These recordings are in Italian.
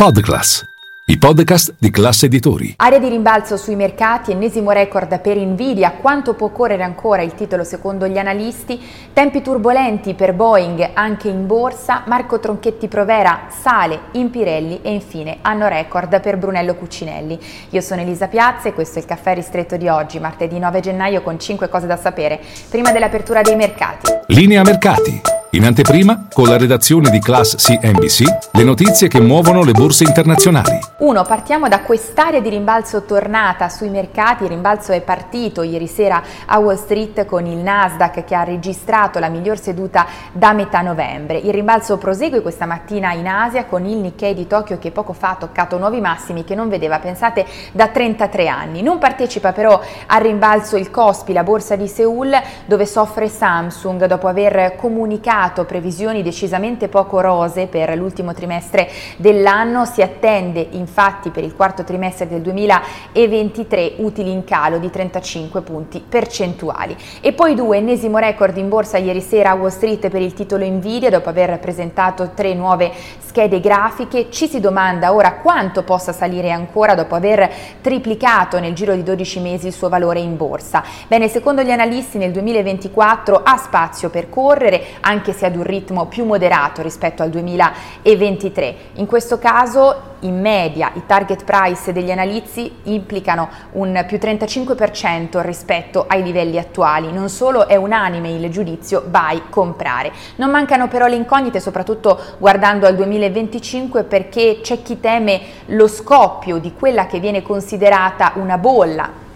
Podclass, i podcast di classe editori. Area di rimbalzo sui mercati, ennesimo record per Nvidia, quanto può correre ancora il titolo secondo gli analisti, tempi turbolenti per Boeing anche in borsa, Marco Tronchetti Provera sale in Pirelli e infine hanno record per Brunello Cucinelli. Io sono Elisa Piazza e questo è il caffè ristretto di oggi, martedì 9 gennaio con 5 cose da sapere, prima dell'apertura dei mercati. Linea mercati. In anteprima, con la redazione di Class CNBC, le notizie che muovono le borse internazionali. 1. Partiamo da quest'area di rimbalzo tornata sui mercati. Il rimbalzo è partito ieri sera a Wall Street con il Nasdaq che ha registrato la miglior seduta da metà novembre. Il rimbalzo prosegue questa mattina in Asia con il Nikkei di Tokyo che poco fa ha toccato nuovi massimi che non vedeva, pensate, da 33 anni. Non partecipa però al rimbalzo il Kospi, la borsa di Seoul, dove soffre Samsung dopo aver comunicato previsioni decisamente poco rose per l'ultimo trimestre dell'anno. Si attende infatti per il quarto trimestre del 2023 utili in calo di 35 punti percentuali. E poi due, ennesimo record in borsa ieri sera a Wall Street per il titolo Nvidia dopo aver presentato tre nuove schede grafiche. Ci si domanda ora quanto possa salire ancora dopo aver triplicato nel giro di 12 mesi il suo valore in borsa. Bene, secondo gli analisti nel 2024 ha spazio per correre anche anche se ad un ritmo più moderato rispetto al 2023. In questo caso in media i target price degli analisti implicano un più 35% rispetto ai livelli attuali. Non solo è unanime il giudizio buy comprare. Non mancano però le incognite soprattutto guardando al 2025 perché c'è chi teme lo scoppio di quella che viene considerata una bolla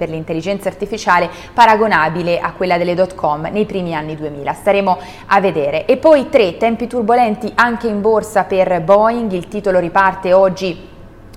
per l'intelligenza artificiale paragonabile a quella delle dot com nei primi anni 2000. Staremo a vedere. E poi tre tempi turbolenti anche in borsa per Boeing, il titolo riparte oggi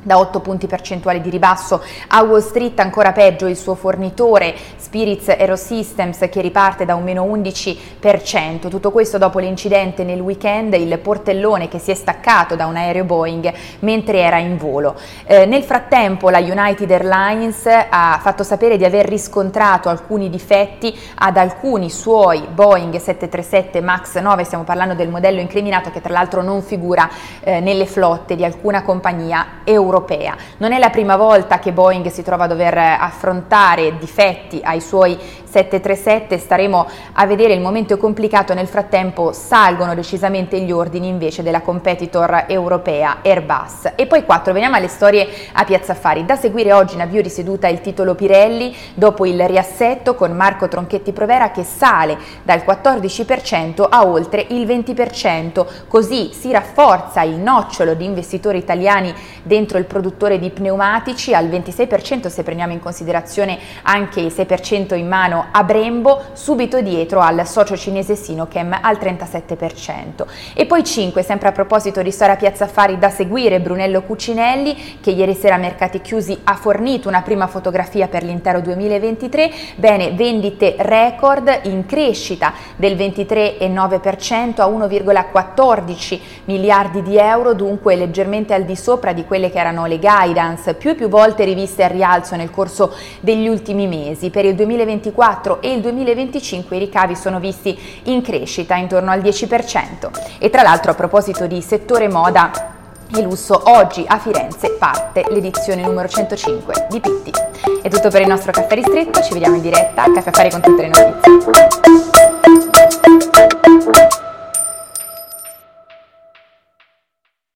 da 8 punti percentuali di ribasso. A Wall Street, ancora peggio il suo fornitore Spirits Aerosystems che riparte da un meno 11%, tutto questo dopo l'incidente nel weekend, il portellone che si è staccato da un aereo Boeing mentre era in volo. Eh, nel frattempo la United Airlines ha fatto sapere di aver riscontrato alcuni difetti ad alcuni suoi Boeing 737 MAX 9, stiamo parlando del modello incriminato che tra l'altro non figura eh, nelle flotte di alcuna compagnia europea europea. Non è la prima volta che Boeing si trova a dover affrontare difetti ai suoi 737, staremo a vedere il momento è complicato, nel frattempo salgono decisamente gli ordini invece della competitor europea Airbus. E poi 4, veniamo alle storie a Piazza Affari. Da seguire oggi in avvio di seduta il titolo Pirelli dopo il riassetto con Marco Tronchetti Provera che sale dal 14% a oltre il 20%, così si rafforza il nocciolo di investitori italiani dentro il il produttore di pneumatici al 26% se prendiamo in considerazione anche il 6% in mano a Brembo, subito dietro al socio cinese Sinochem al 37%. E poi 5, sempre a proposito di storia Piazza Affari da seguire, Brunello Cucinelli che ieri sera a mercati chiusi ha fornito una prima fotografia per l'intero 2023, bene, vendite record in crescita del 23,9% a 1,14 miliardi di euro, dunque leggermente al di sopra di quelle che erano erano le guidance più e più volte riviste al rialzo nel corso degli ultimi mesi. Per il 2024 e il 2025 i ricavi sono visti in crescita intorno al 10%. E tra l'altro a proposito di settore moda e lusso, oggi a Firenze parte l'edizione numero 105 di Pitti. È tutto per il nostro caffè ristretto, ci vediamo in diretta a Caffè Affari con tutte le notizie.